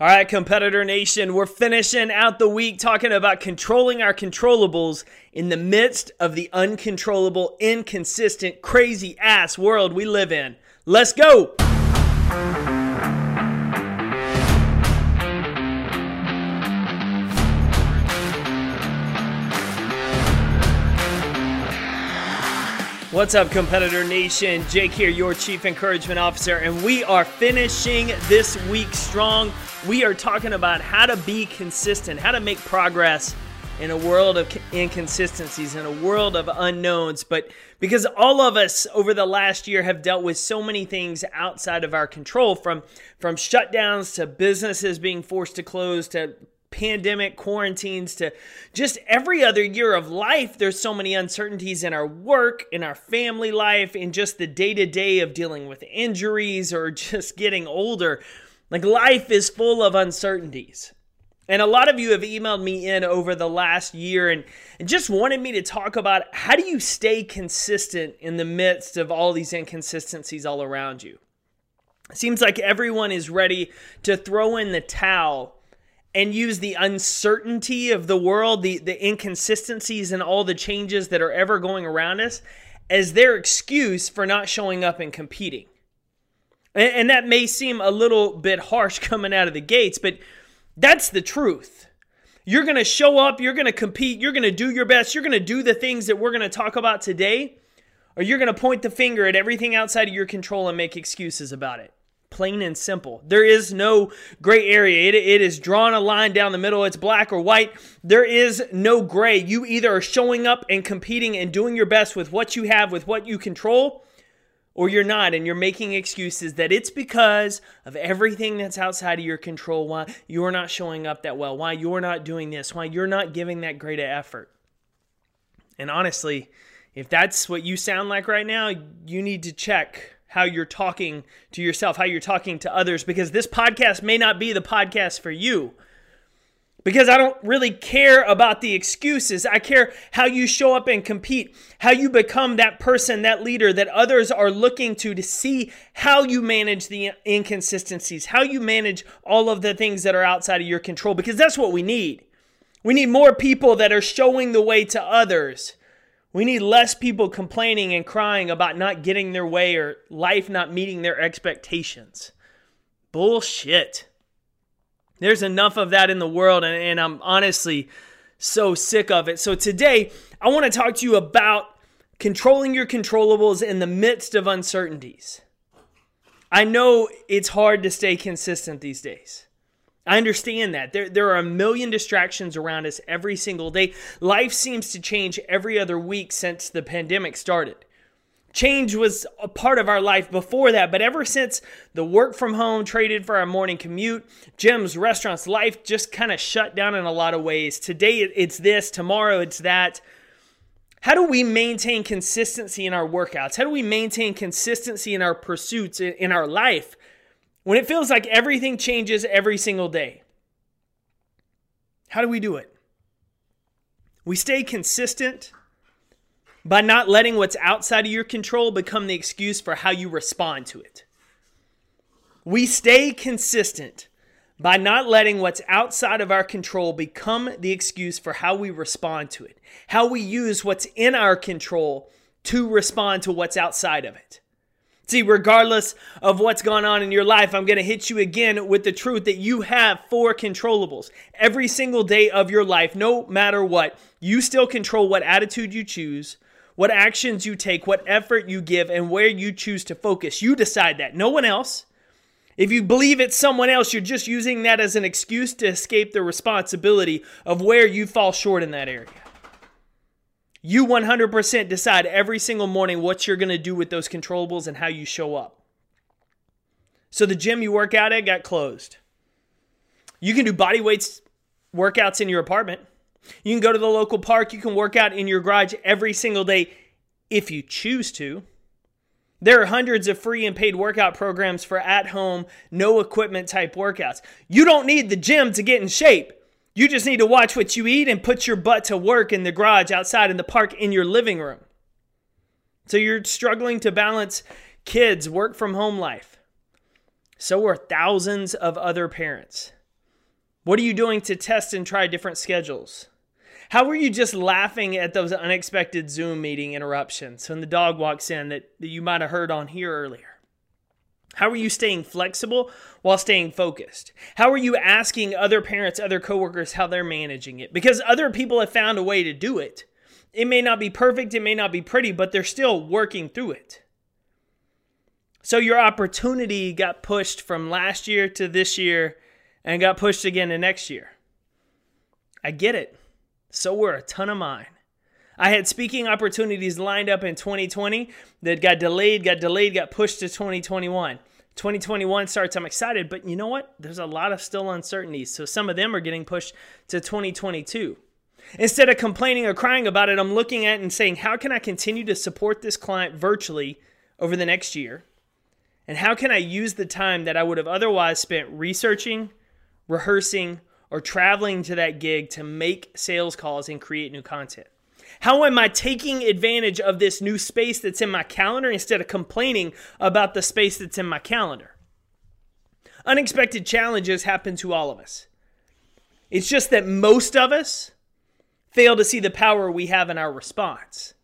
All right, competitor nation, we're finishing out the week talking about controlling our controllables in the midst of the uncontrollable, inconsistent, crazy ass world we live in. Let's go. What's up, competitor nation? Jake here, your chief encouragement officer, and we are finishing this week strong. We are talking about how to be consistent, how to make progress in a world of inconsistencies, in a world of unknowns. But because all of us over the last year have dealt with so many things outside of our control, from from shutdowns to businesses being forced to close to pandemic quarantines to just every other year of life there's so many uncertainties in our work in our family life in just the day-to-day of dealing with injuries or just getting older. Like life is full of uncertainties. And a lot of you have emailed me in over the last year and, and just wanted me to talk about how do you stay consistent in the midst of all these inconsistencies all around you? It seems like everyone is ready to throw in the towel and use the uncertainty of the world, the, the inconsistencies and all the changes that are ever going around us as their excuse for not showing up and competing. And, and that may seem a little bit harsh coming out of the gates, but that's the truth. You're going to show up, you're going to compete, you're going to do your best, you're going to do the things that we're going to talk about today, or you're going to point the finger at everything outside of your control and make excuses about it plain and simple. There is no gray area. It, it is drawn a line down the middle. It's black or white. There is no gray. You either are showing up and competing and doing your best with what you have, with what you control, or you're not. And you're making excuses that it's because of everything that's outside of your control, why you're not showing up that well, why you're not doing this, why you're not giving that great effort. And honestly, if that's what you sound like right now, you need to check how you're talking to yourself, how you're talking to others, because this podcast may not be the podcast for you. Because I don't really care about the excuses. I care how you show up and compete, how you become that person, that leader that others are looking to to see how you manage the inconsistencies, how you manage all of the things that are outside of your control, because that's what we need. We need more people that are showing the way to others we need less people complaining and crying about not getting their way or life not meeting their expectations. Bullshit. There's enough of that in the world, and, and I'm honestly so sick of it. So, today, I want to talk to you about controlling your controllables in the midst of uncertainties. I know it's hard to stay consistent these days. I understand that. There, there are a million distractions around us every single day. Life seems to change every other week since the pandemic started. Change was a part of our life before that, but ever since the work from home traded for our morning commute, gyms, restaurants, life just kind of shut down in a lot of ways. Today it's this, tomorrow it's that. How do we maintain consistency in our workouts? How do we maintain consistency in our pursuits in our life? When it feels like everything changes every single day. How do we do it? We stay consistent by not letting what's outside of your control become the excuse for how you respond to it. We stay consistent by not letting what's outside of our control become the excuse for how we respond to it, how we use what's in our control to respond to what's outside of it. See, regardless of what's going on in your life, I'm going to hit you again with the truth that you have four controllables. Every single day of your life, no matter what, you still control what attitude you choose, what actions you take, what effort you give, and where you choose to focus. You decide that, no one else. If you believe it's someone else, you're just using that as an excuse to escape the responsibility of where you fall short in that area. You 100% decide every single morning what you're going to do with those controllables and how you show up. So the gym you work out at got closed. You can do body weights workouts in your apartment. You can go to the local park. You can work out in your garage every single day if you choose to. There are hundreds of free and paid workout programs for at home, no equipment type workouts. You don't need the gym to get in shape. You just need to watch what you eat and put your butt to work in the garage, outside, in the park, in your living room. So you're struggling to balance kids, work from home life. So are thousands of other parents. What are you doing to test and try different schedules? How were you just laughing at those unexpected Zoom meeting interruptions when the dog walks in that, that you might have heard on here earlier? How are you staying flexible while staying focused? How are you asking other parents, other coworkers how they're managing it? Because other people have found a way to do it. It may not be perfect, it may not be pretty, but they're still working through it. So your opportunity got pushed from last year to this year and got pushed again to next year. I get it. So were a ton of mine. I had speaking opportunities lined up in 2020 that got delayed, got delayed, got pushed to 2021. 2021 starts, I'm excited, but you know what? There's a lot of still uncertainties. So some of them are getting pushed to 2022. Instead of complaining or crying about it, I'm looking at and saying, how can I continue to support this client virtually over the next year? And how can I use the time that I would have otherwise spent researching, rehearsing, or traveling to that gig to make sales calls and create new content? How am I taking advantage of this new space that's in my calendar instead of complaining about the space that's in my calendar? Unexpected challenges happen to all of us. It's just that most of us fail to see the power we have in our response.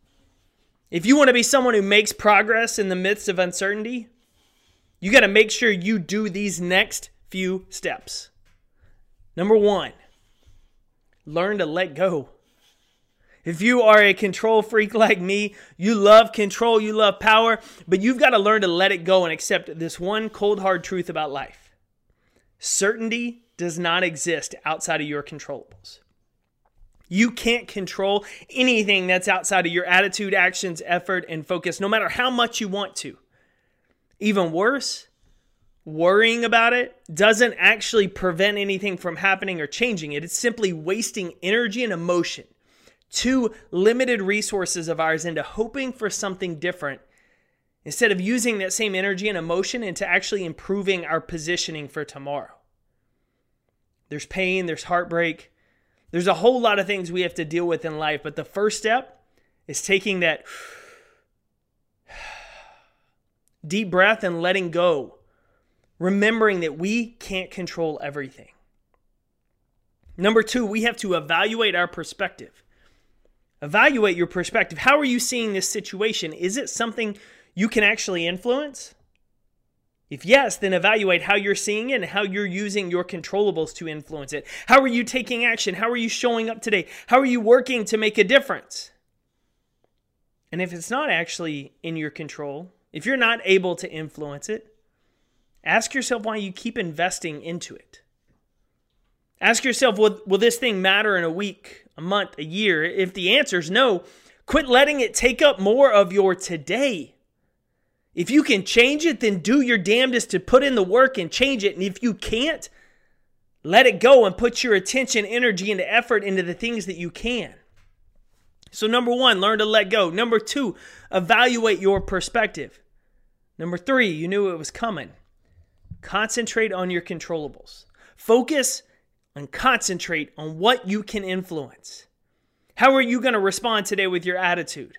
If you want to be someone who makes progress in the midst of uncertainty, you got to make sure you do these next few steps. Number one, learn to let go. If you are a control freak like me, you love control, you love power, but you've got to learn to let it go and accept this one cold hard truth about life. Certainty does not exist outside of your controllables. You can't control anything that's outside of your attitude, actions, effort, and focus, no matter how much you want to. Even worse, worrying about it doesn't actually prevent anything from happening or changing it. It's simply wasting energy and emotion two limited resources of ours into hoping for something different instead of using that same energy and emotion into actually improving our positioning for tomorrow. There's pain, there's heartbreak, there's a whole lot of things we have to deal with in life, but the first step is taking that deep breath and letting go, remembering that we can't control everything. Number two, we have to evaluate our perspective. Evaluate your perspective. How are you seeing this situation? Is it something you can actually influence? If yes, then evaluate how you're seeing it and how you're using your controllables to influence it. How are you taking action? How are you showing up today? How are you working to make a difference? And if it's not actually in your control, if you're not able to influence it, ask yourself why you keep investing into it. Ask yourself, will, will this thing matter in a week, a month, a year? If the answer is no, quit letting it take up more of your today. If you can change it, then do your damnedest to put in the work and change it. And if you can't, let it go and put your attention, energy, and effort into the things that you can. So, number one, learn to let go. Number two, evaluate your perspective. Number three, you knew it was coming. Concentrate on your controllables. Focus and concentrate on what you can influence. How are you going to respond today with your attitude?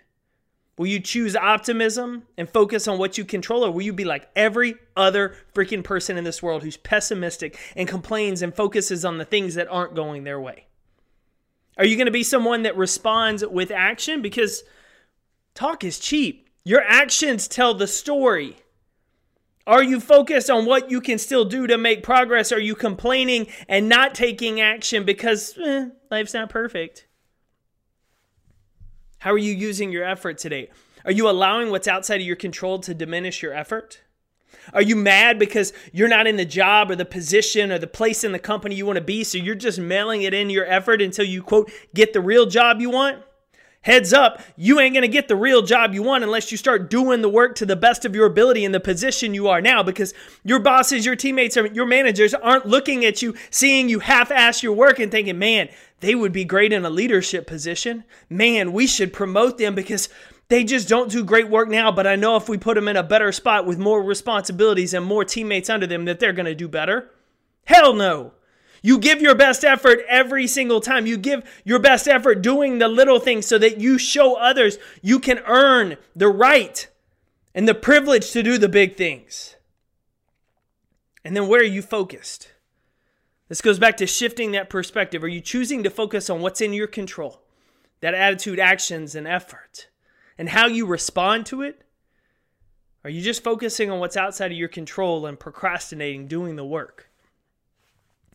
Will you choose optimism and focus on what you control, or will you be like every other freaking person in this world who's pessimistic and complains and focuses on the things that aren't going their way? Are you going to be someone that responds with action? Because talk is cheap. Your actions tell the story. Are you focused on what you can still do to make progress? Are you complaining and not taking action because eh, life's not perfect? How are you using your effort today? Are you allowing what's outside of your control to diminish your effort? Are you mad because you're not in the job or the position or the place in the company you want to be, so you're just mailing it in your effort until you, quote, get the real job you want? Heads up, you ain't going to get the real job you want unless you start doing the work to the best of your ability in the position you are now because your bosses, your teammates, your managers aren't looking at you, seeing you half ass your work and thinking, man, they would be great in a leadership position. Man, we should promote them because they just don't do great work now, but I know if we put them in a better spot with more responsibilities and more teammates under them that they're going to do better. Hell no. You give your best effort every single time. You give your best effort doing the little things so that you show others you can earn the right and the privilege to do the big things. And then where are you focused? This goes back to shifting that perspective. Are you choosing to focus on what's in your control? That attitude, actions, and effort, and how you respond to it? Are you just focusing on what's outside of your control and procrastinating doing the work?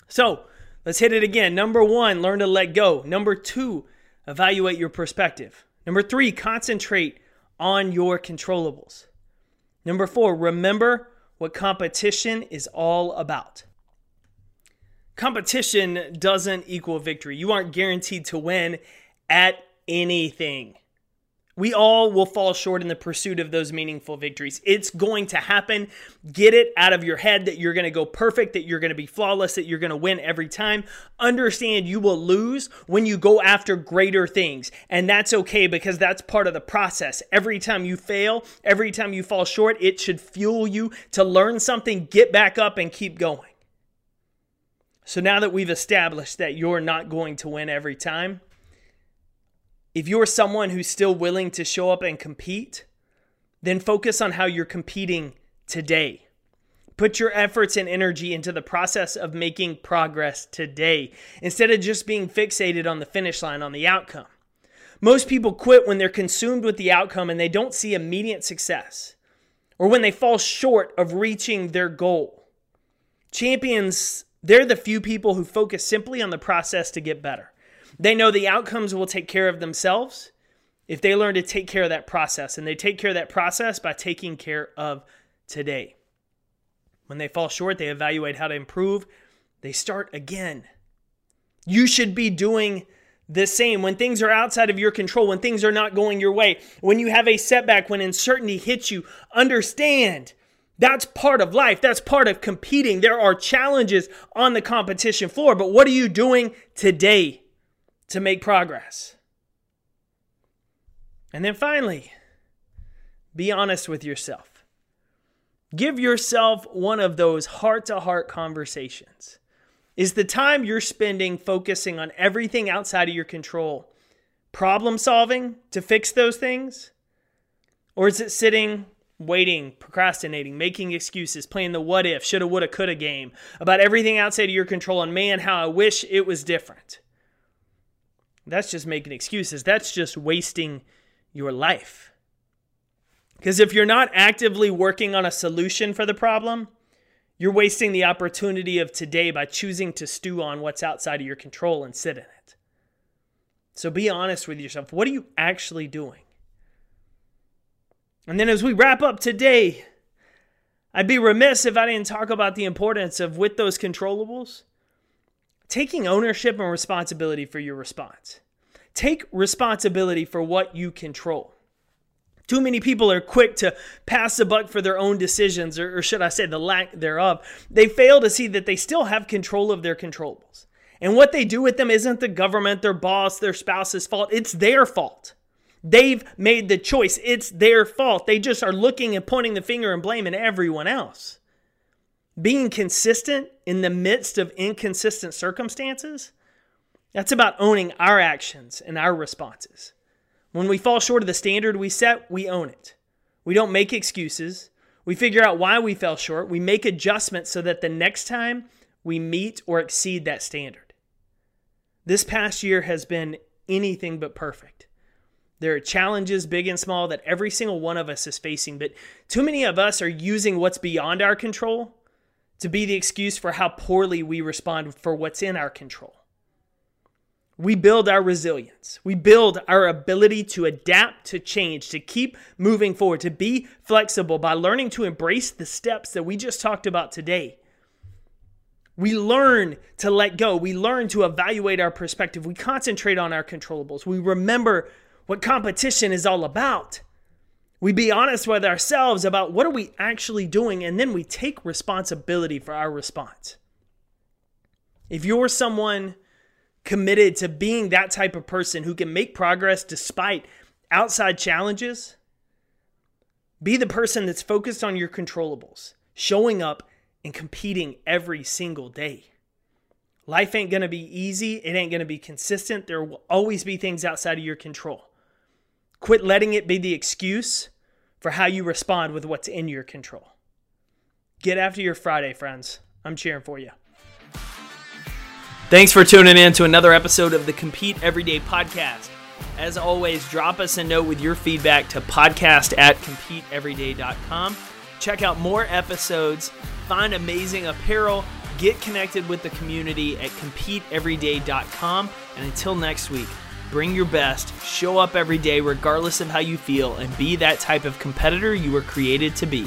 So let's hit it again. Number one, learn to let go. Number two, evaluate your perspective. Number three, concentrate on your controllables. Number four, remember what competition is all about. Competition doesn't equal victory. You aren't guaranteed to win at anything. We all will fall short in the pursuit of those meaningful victories. It's going to happen. Get it out of your head that you're going to go perfect, that you're going to be flawless, that you're going to win every time. Understand you will lose when you go after greater things. And that's okay because that's part of the process. Every time you fail, every time you fall short, it should fuel you to learn something, get back up, and keep going. So now that we've established that you're not going to win every time, if you're someone who's still willing to show up and compete, then focus on how you're competing today. Put your efforts and energy into the process of making progress today instead of just being fixated on the finish line, on the outcome. Most people quit when they're consumed with the outcome and they don't see immediate success, or when they fall short of reaching their goal. Champions, they're the few people who focus simply on the process to get better. They know the outcomes will take care of themselves if they learn to take care of that process. And they take care of that process by taking care of today. When they fall short, they evaluate how to improve, they start again. You should be doing the same when things are outside of your control, when things are not going your way, when you have a setback, when uncertainty hits you. Understand that's part of life. That's part of competing. There are challenges on the competition floor, but what are you doing today? To make progress. And then finally, be honest with yourself. Give yourself one of those heart to heart conversations. Is the time you're spending focusing on everything outside of your control problem solving to fix those things? Or is it sitting, waiting, procrastinating, making excuses, playing the what if, shoulda, woulda, coulda game about everything outside of your control and man, how I wish it was different? That's just making excuses. That's just wasting your life. Because if you're not actively working on a solution for the problem, you're wasting the opportunity of today by choosing to stew on what's outside of your control and sit in it. So be honest with yourself. What are you actually doing? And then as we wrap up today, I'd be remiss if I didn't talk about the importance of with those controllables taking ownership and responsibility for your response. Take responsibility for what you control. Too many people are quick to pass the buck for their own decisions, or, or, should I say, the lack thereof. They fail to see that they still have control of their controllables. And what they do with them isn't the government, their boss, their spouse's fault. It's their fault. They've made the choice. It's their fault. They just are looking and pointing the finger and blaming everyone else being consistent in the midst of inconsistent circumstances, that's about owning our actions and our responses. When we fall short of the standard we set, we own it. We don't make excuses. We figure out why we fell short. We make adjustments so that the next time we meet or exceed that standard. This past year has been anything but perfect. There are challenges, big and small, that every single one of us is facing, but too many of us are using what's beyond our control to be the excuse for how poorly we respond for what's in our control. We build our resilience. We build our ability to adapt to change, to keep moving forward, to be flexible by learning to embrace the steps that we just talked about today. We learn to let go. We learn to evaluate our perspective. We concentrate on our controllables. We remember what competition is all about. We be honest with ourselves about what are we actually doing and then we take responsibility for our response. If you're someone committed to being that type of person who can make progress despite outside challenges, be the person that's focused on your controllables, showing up and competing every single day. Life ain't to be easy. It ain't to be consistent. There will always be things outside of your control. Quit letting it be the excuse for how you respond with what's in your control. Get after your Friday, friends. I'm cheering for you. Thanks for tuning in to another episode of the Compete Everyday podcast. As always, drop us a note with your feedback to podcast at competeeveryday.com. Check out more episodes, find amazing apparel, get connected with the community at competeeveryday.com. And until next week, bring your best, show up every day regardless of how you feel, and be that type of competitor you were created to be.